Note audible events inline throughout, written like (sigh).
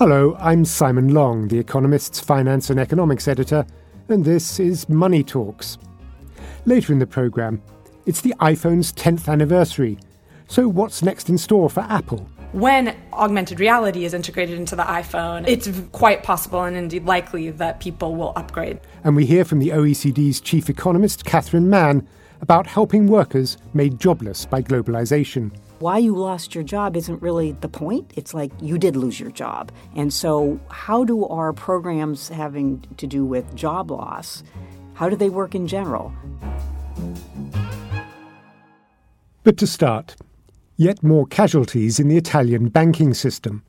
Hello, I'm Simon Long, The Economist's finance and economics editor, and this is Money Talks. Later in the programme, it's the iPhone's 10th anniversary. So, what's next in store for Apple? When augmented reality is integrated into the iPhone, it's quite possible and indeed likely that people will upgrade. And we hear from the OECD's chief economist, Catherine Mann, about helping workers made jobless by globalization why you lost your job isn't really the point. It's like you did lose your job. And so, how do our programs having to do with job loss, how do they work in general? But to start, yet more casualties in the Italian banking system.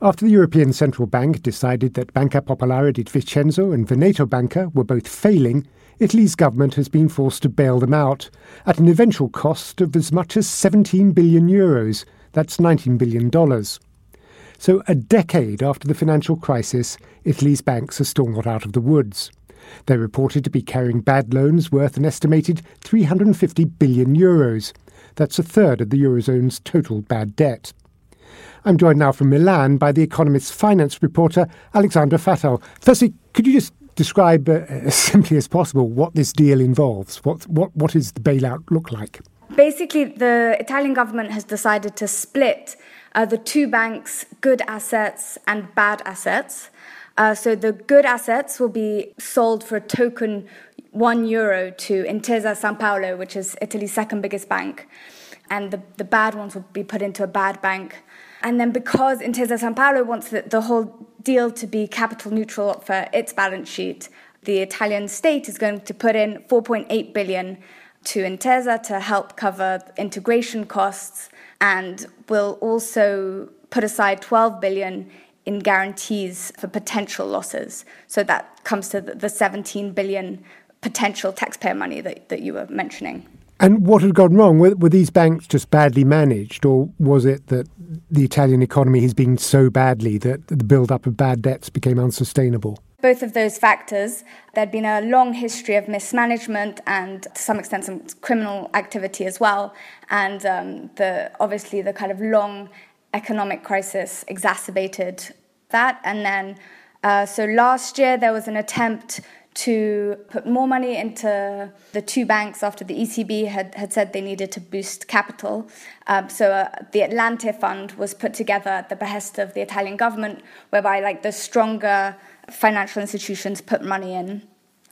After the European Central Bank decided that Banca Popolare di Vicenza and Veneto Banca were both failing, Italy's government has been forced to bail them out at an eventual cost of as much as 17 billion euros. That's $19 billion. So, a decade after the financial crisis, Italy's banks are still not out of the woods. They're reported to be carrying bad loans worth an estimated 350 billion euros. That's a third of the Eurozone's total bad debt. I'm joined now from Milan by The Economist's finance reporter, Alexander Fattal. Firstly, could you just describe uh, (laughs) as simply as possible what this deal involves? What, what, what does the bailout look like? Basically, the Italian government has decided to split uh, the two banks' good assets and bad assets. Uh, so the good assets will be sold for a token one euro to Intesa Sanpaolo, which is Italy's second biggest bank. And the, the bad ones will be put into a bad bank. And then because Intesa Sanpaolo wants the, the whole deal to be capital neutral for its balance sheet, the Italian state is going to put in 4.8 billion to Intesa to help cover integration costs and will also put aside 12 billion in guarantees for potential losses. So that comes to the 17 billion potential taxpayer money that, that you were mentioning. And what had gone wrong? Were, were, these banks just badly managed, or was it that the Italian economy has been so badly that the build-up of bad debts became unsustainable? Both of those factors. There'd been a long history of mismanagement and, to some extent, some criminal activity as well. And um, the obviously the kind of long economic crisis exacerbated that. And then, uh, so last year there was an attempt to put more money into the two banks after the ECB had, had said they needed to boost capital. Um, so uh, the Atlante Fund was put together at the behest of the Italian government, whereby like the stronger financial institutions put money in.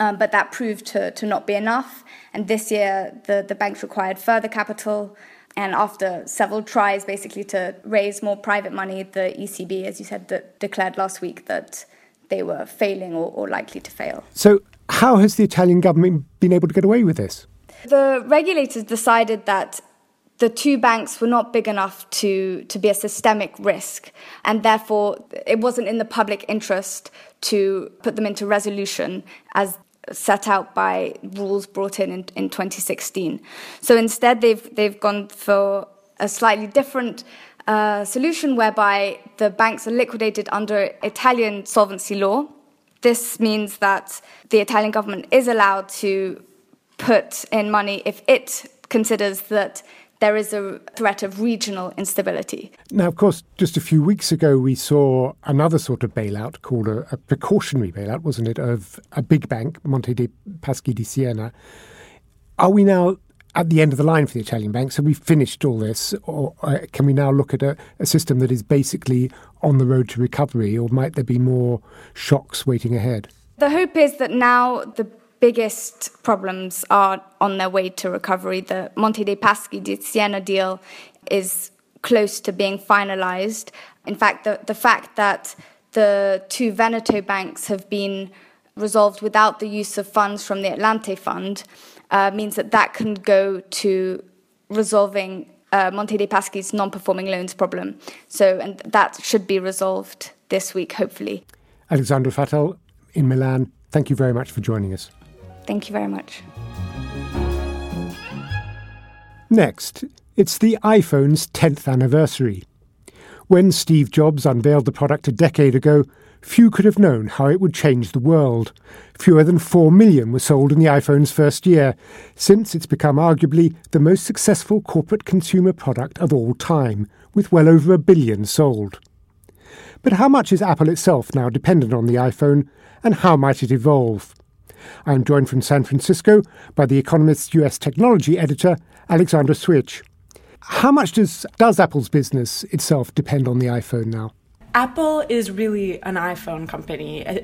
Um, but that proved to, to not be enough. And this year, the, the banks required further capital. And after several tries, basically, to raise more private money, the ECB, as you said, de- declared last week that they were failing or, or likely to fail. So, how has the Italian government been able to get away with this? The regulators decided that the two banks were not big enough to, to be a systemic risk, and therefore it wasn't in the public interest to put them into resolution as set out by rules brought in, in in 2016. So instead, they've they've gone for a slightly different a solution whereby the banks are liquidated under Italian solvency law. This means that the Italian government is allowed to put in money if it considers that there is a threat of regional instability. Now, of course, just a few weeks ago, we saw another sort of bailout called a, a precautionary bailout, wasn't it, of a big bank, Monte dei Paschi di Siena. Are we now at the end of the line for the Italian banks? Have we finished all this, or uh, can we now look at a, a, system that is basically on the road to recovery, or might there be more shocks waiting ahead? The hope is that now the biggest problems are on their way to recovery. The Monte dei Paschi di Siena deal is close to being finalized. In fact, the, the fact that the two Veneto banks have been resolved without the use of funds from the Atlante Fund uh, means that that can go to resolving uh, Monte dei Paschi's non-performing loans problem. So, and that should be resolved this week, hopefully. Alexandra Fattel in Milan, thank you very much for joining us. Thank you very much. Next, it's the iPhone's 10th anniversary. When Steve Jobs unveiled the product a decade ago, few could have known how it would change the world. Fewer than 4 million were sold in the iPhone's first year, since it's become arguably the most successful corporate consumer product of all time, with well over a billion sold. But how much is Apple itself now dependent on the iPhone, and how might it evolve? I'm joined from San Francisco by The Economist's US technology editor, Alexandra Suich. How much does, does Apple's business itself depend on the iPhone now? Apple is really an iPhone company. Uh,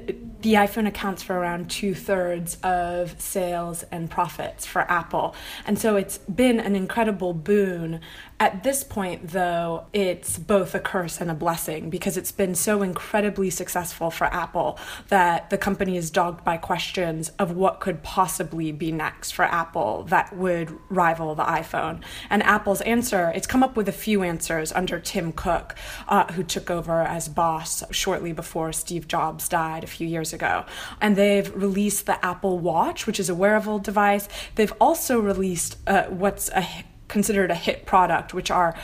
the iPhone accounts for around two thirds of sales and profits for Apple. And so it's been an incredible boon. At this point, though, it's both a curse and a blessing because it's been so incredibly successful for Apple that the company is dogged by questions of what could possibly be next for Apple that would rival the iPhone. And Apple's answer, it's come up with a few answers under Tim Cook, uh, who took over as boss shortly before Steve Jobs died a few years ago. And they've released the Apple Watch, which is a wearable device. They've also released uh, what's a considered a hit product, which are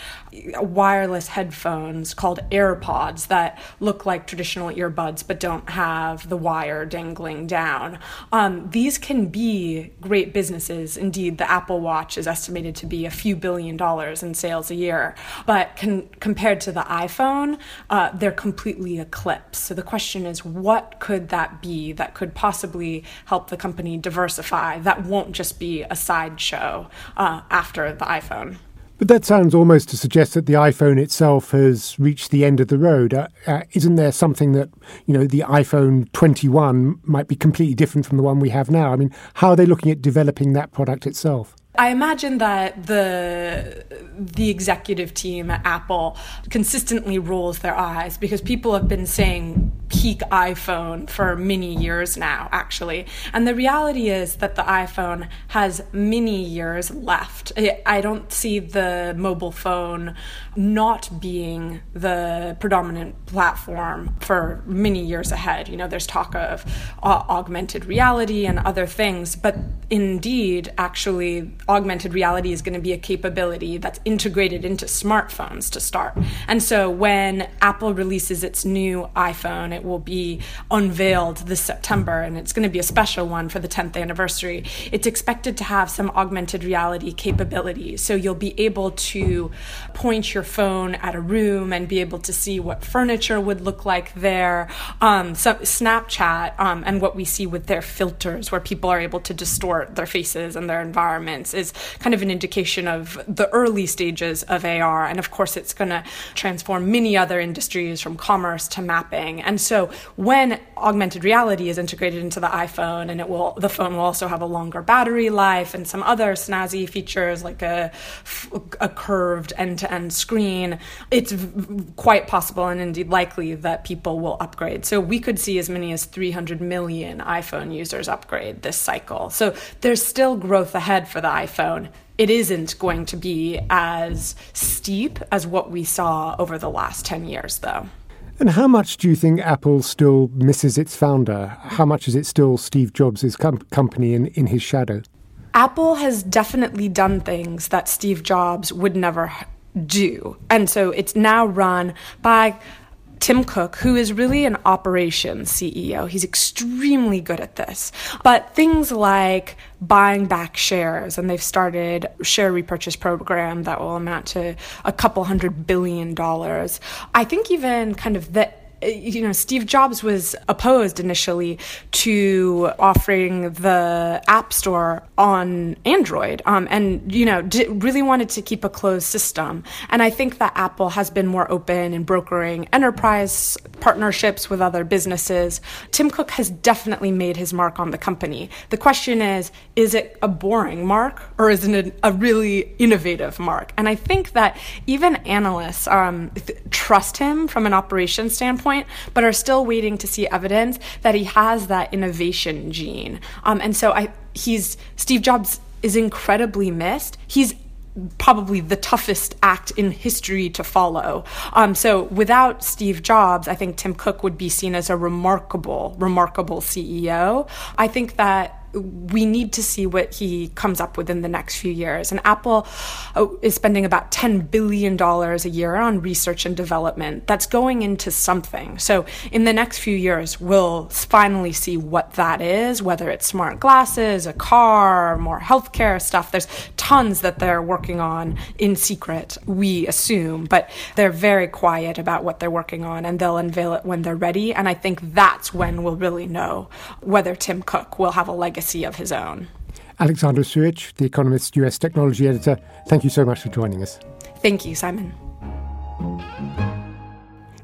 wireless headphones called AirPods that look like traditional earbuds but don't have the wire dangling down. Um, these can be great businesses. Indeed, the Apple Watch is estimated to be a few billion dollars in sales a year, but con- compared to the iPhone, uh, they're completely eclipsed. So the question is, what could that be that could possibly help the company diversify? That won't just be a sideshow uh, after the iPhone. But that sounds almost to suggest that the iPhone itself has reached the end of the road. Uh, uh, isn't there something that, you know, the iPhone 21 might be completely different from the one we have now? I mean, how are they looking at developing that product itself? I imagine that the the executive team at Apple consistently rolls their eyes because people have been saying peak iPhone for many years now, actually. And the reality is that the iPhone has many years left. I don't see the mobile phone not being the predominant platform for many years ahead. You know, there's talk of uh, augmented reality and other things, but indeed, actually, augmented reality is going to be a capability that's integrated into smartphones to start. And so when Apple releases its new iPhone, it will be unveiled this September, and it's going to be a special one for the 10th anniversary. It's expected to have some augmented reality capabilities. So you'll be able to point your phone at a room and be able to see what furniture would look like there. Um, so Snapchat um, and what we see with their filters, where people are able to distort their faces and their environments, is kind of an indication of the early stages of AR. And of course, it's going to transform many other industries from commerce to mapping. And so when augmented reality is integrated into the iPhone and it will the phone will also have a longer battery life and some other snazzy features like a, a curved end-to-end screen it's quite possible and indeed likely that people will upgrade. So we could see as many as 300 million iPhone users upgrade this cycle. So there's still growth ahead for the iPhone. It isn't going to be as steep as what we saw over the last 10 years though and how much do you think Apple still misses its founder? How much is it still Steve Jobs' com- company in, in his shadow? Apple has definitely done things that Steve Jobs would never do. And so it's now run by Tim Cook, who is really an operations CEO, he's extremely good at this. But things like buying back shares, and they've started share repurchase program that will amount to a couple hundred billion dollars. I think even kind of the you know, Steve Jobs was opposed initially to offering the App Store on Android, um, and you know, really wanted to keep a closed system. And I think that Apple has been more open in brokering enterprise partnerships with other businesses. Tim Cook has definitely made his mark on the company. The question is, is it a boring mark or is it a, a really innovative mark? And I think that even analysts um, th- trust him from an operations standpoint point, but are still waiting to see evidence that he has that innovation gene. Um, and so I, he's Steve Jobs is incredibly missed. He's probably the toughest act in history to follow. Um, so without Steve Jobs, I think Tim Cook would be seen as a remarkable, remarkable CEO. I think that we need to see what he comes up with in the next few years. And Apple uh, is spending about $10 billion a year on research and development. That's going into something. So in the next few years, we'll finally see what that is, whether it's smart glasses, a car, more healthcare stuff. There's tons that they're working on in secret, we assume, but they're very quiet about what they're working on and they'll unveil it when they're ready. And I think that's when we'll really know whether Tim Cook will have a legacy legacy of his own. Alexandra Suich, The Economist's US technology editor, thank you so much for joining us. Thank you, Simon.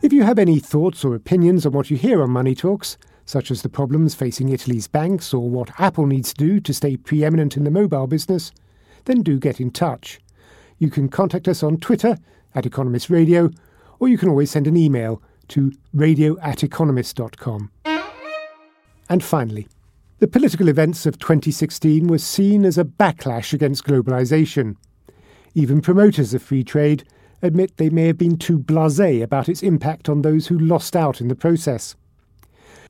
If you have any thoughts or opinions on what you hear on Money Talks, such as the problems facing Italy's banks or what Apple needs to do to stay preeminent in the mobile business, then do get in touch. You can contact us on Twitter at Economist Radio, or you can always send an email to radio at economist.com. And finally, the political events of 2016 were seen as a backlash against globalization. Even promoters of free trade admit they may have been too blasé about its impact on those who lost out in the process.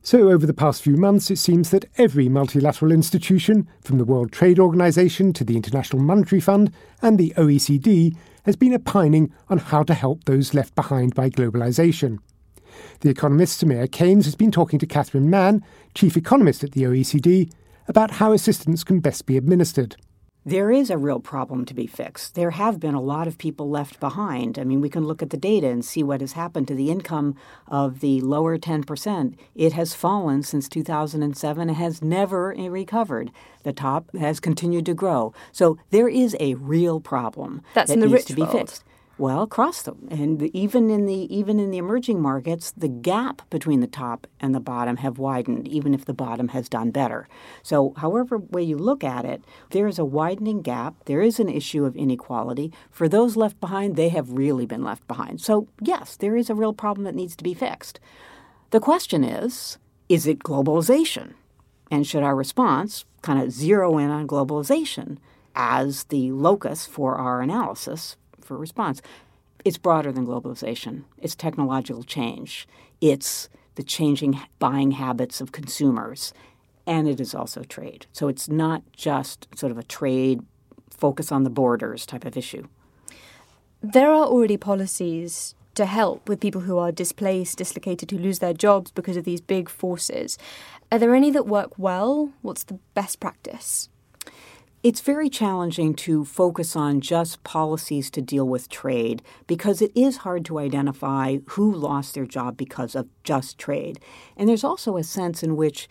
So, over the past few months, it seems that every multilateral institution, from the World Trade Organization to the International Monetary Fund and the OECD, has been opining on how to help those left behind by globalization. The economist Soumaya Keynes has been talking to Catherine Mann, chief economist at the OECD, about how assistance can best be administered. There is a real problem to be fixed. There have been a lot of people left behind. I mean, we can look at the data and see what has happened to the income of the lower 10%. It has fallen since 2007 and has never recovered. The top has continued to grow. So there is a real problem That's that in the needs rich to be world. fixed. Well, across them, and even in the even in the emerging markets, the gap between the top and the bottom have widened, even if the bottom has done better. So, however way you look at it, there is a widening gap. There is an issue of inequality. For those left behind, they have really been left behind. So, yes, there is a real problem that needs to be fixed. The question is, is it globalization? And should our response kind of zero in on globalization as the locus for our analysis for response. It's broader than globalization. It's technological change. It's the changing buying habits of consumers. And it is also trade. So it's not just sort of a trade focus on the borders type of issue. There are already policies to help with people who are displaced, dislocated, who lose their jobs because of these big forces. Are there any that work well? What's the best practice? It's very challenging to focus on just policies to deal with trade because it is hard to identify who lost their job because of just trade. And there's also a sense in which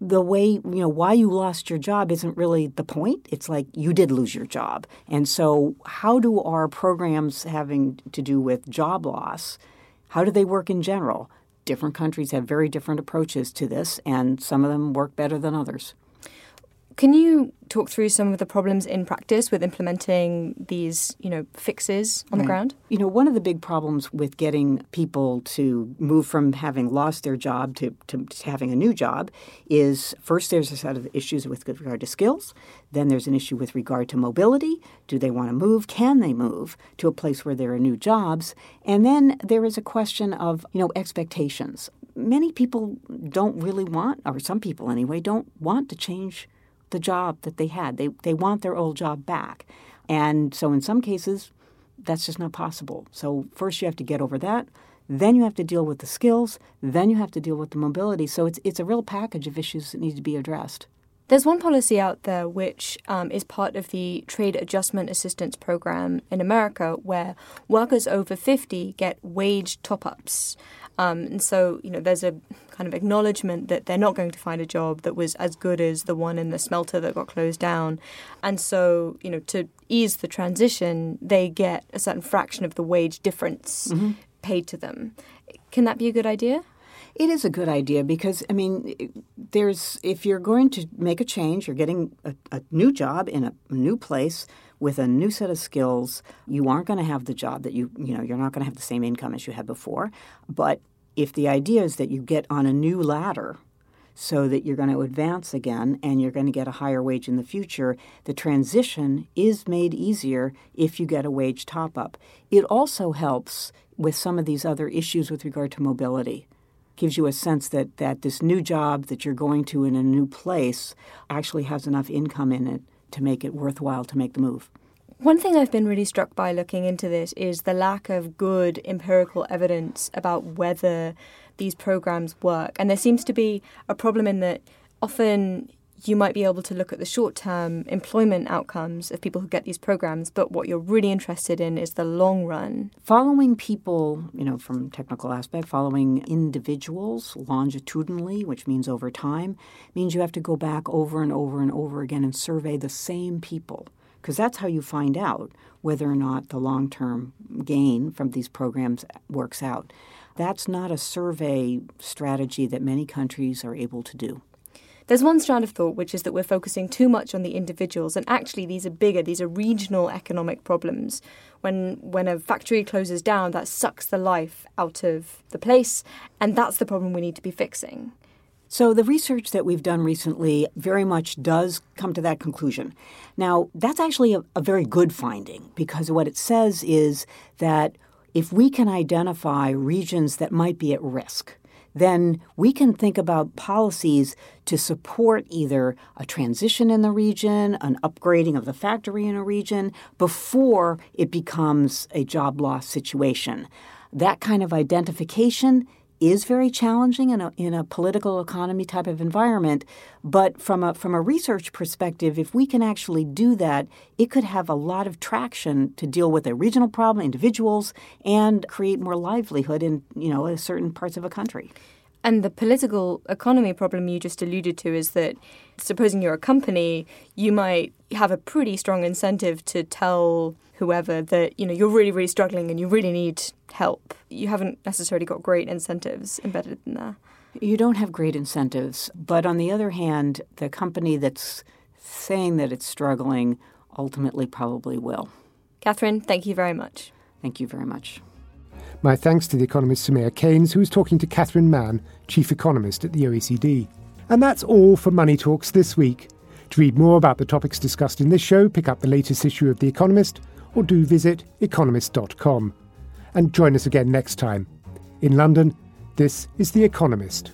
the way, you know, why you lost your job isn't really the point. It's like you did lose your job. And so, how do our programs having to do with job loss, how do they work in general? Different countries have very different approaches to this, and some of them work better than others. Can you talk through some of the problems in practice with implementing these, you know, fixes on the ground? You know, one of the big problems with getting people to move from having lost their job to, to, to having a new job is first there's a set of issues with regard to skills. Then there's an issue with regard to mobility. Do they want to move? Can they move to a place where there are new jobs? And then there is a question of, you know, expectations. Many people don't really want, or some people anyway, don't want to change the job that they had. They, they want their old job back. And so in some cases, that's just not possible. So first you have to get over that. Then you have to deal with the skills. Then you have to deal with the mobility. So it's, it's a real package of issues that need to be addressed. There's one policy out there which um, is part of the Trade Adjustment Assistance Program in America where workers over 50 get wage top ups. Um, and so, you know, there's a kind of acknowledgement that they're not going to find a job that was as good as the one in the smelter that got closed down. And so, you know, to ease the transition, they get a certain fraction of the wage difference mm-hmm. paid to them. Can that be a good idea? It is a good idea because I mean, there's if you're going to make a change, you're getting a, a new job in a new place with a new set of skills. You aren't going to have the job that you you know you're not going to have the same income as you had before. But if the idea is that you get on a new ladder so that you're going to advance again and you're going to get a higher wage in the future. The transition is made easier if you get a wage top up. It also helps with some of these other issues with regard to mobility. Gives you a sense that, that this new job that you're going to in a new place actually has enough income in it to make it worthwhile to make the move. One thing I've been really struck by looking into this is the lack of good empirical evidence about whether these programs work. And there seems to be a problem in that often you might be able to look at the short term employment outcomes of people who get these programs, but what you're really interested in is the long run. Following people, you know, from technical aspect, following individuals longitudinally, which means over time, means you have to go back over and over and over again and survey the same people because that's how you find out whether or not the long term gain from these programs works out. That's not a survey strategy that many countries are able to do. There's one strand of thought, which is that we're focusing too much on the individuals, and actually, these are bigger, these are regional economic problems. When, when a factory closes down, that sucks the life out of the place, and that's the problem we need to be fixing. So, the research that we've done recently very much does come to that conclusion. Now, that's actually a, a, very good finding because what it says is that if we can identify regions that might be at risk, then we can think about policies to support either a transition in the region, an upgrading of the factory in a region, before it becomes a job loss situation. That kind of identification is very challenging in a, in a political economy type of environment. But from a, from a research perspective, if we can actually do that, it could have a lot of traction to deal with a regional problem, individuals, and create more livelihood in you know certain parts of a country. And the political economy problem you just alluded to is that supposing you're a company, you might have a pretty strong incentive to tell whoever that you know you're really really struggling and you really need help. You haven't necessarily got great incentives embedded in there. You don't have great incentives, but on the other hand, the company that's saying that it's struggling ultimately probably will. Catherine, thank you very much. Thank you very much. My thanks to the economist Soumaya Keynes, who was talking to Catherine Mann, Chief Economist at the OECD. And that's all for Money Talks this week. To read more about the topics discussed in this show, pick up the latest issue of The Economist or do visit economist.com. And join us again next time. In London, this is The Economist.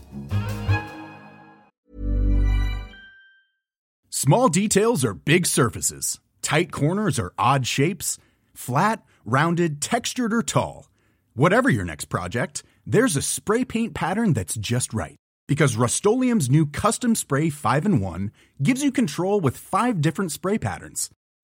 Small details are big surfaces, tight corners are odd shapes, flat, rounded, textured, or tall. Whatever your next project, there's a spray paint pattern that's just right. Because Rust-Oleum Custom Spray 5 and 1 gives you control with five different spray patterns.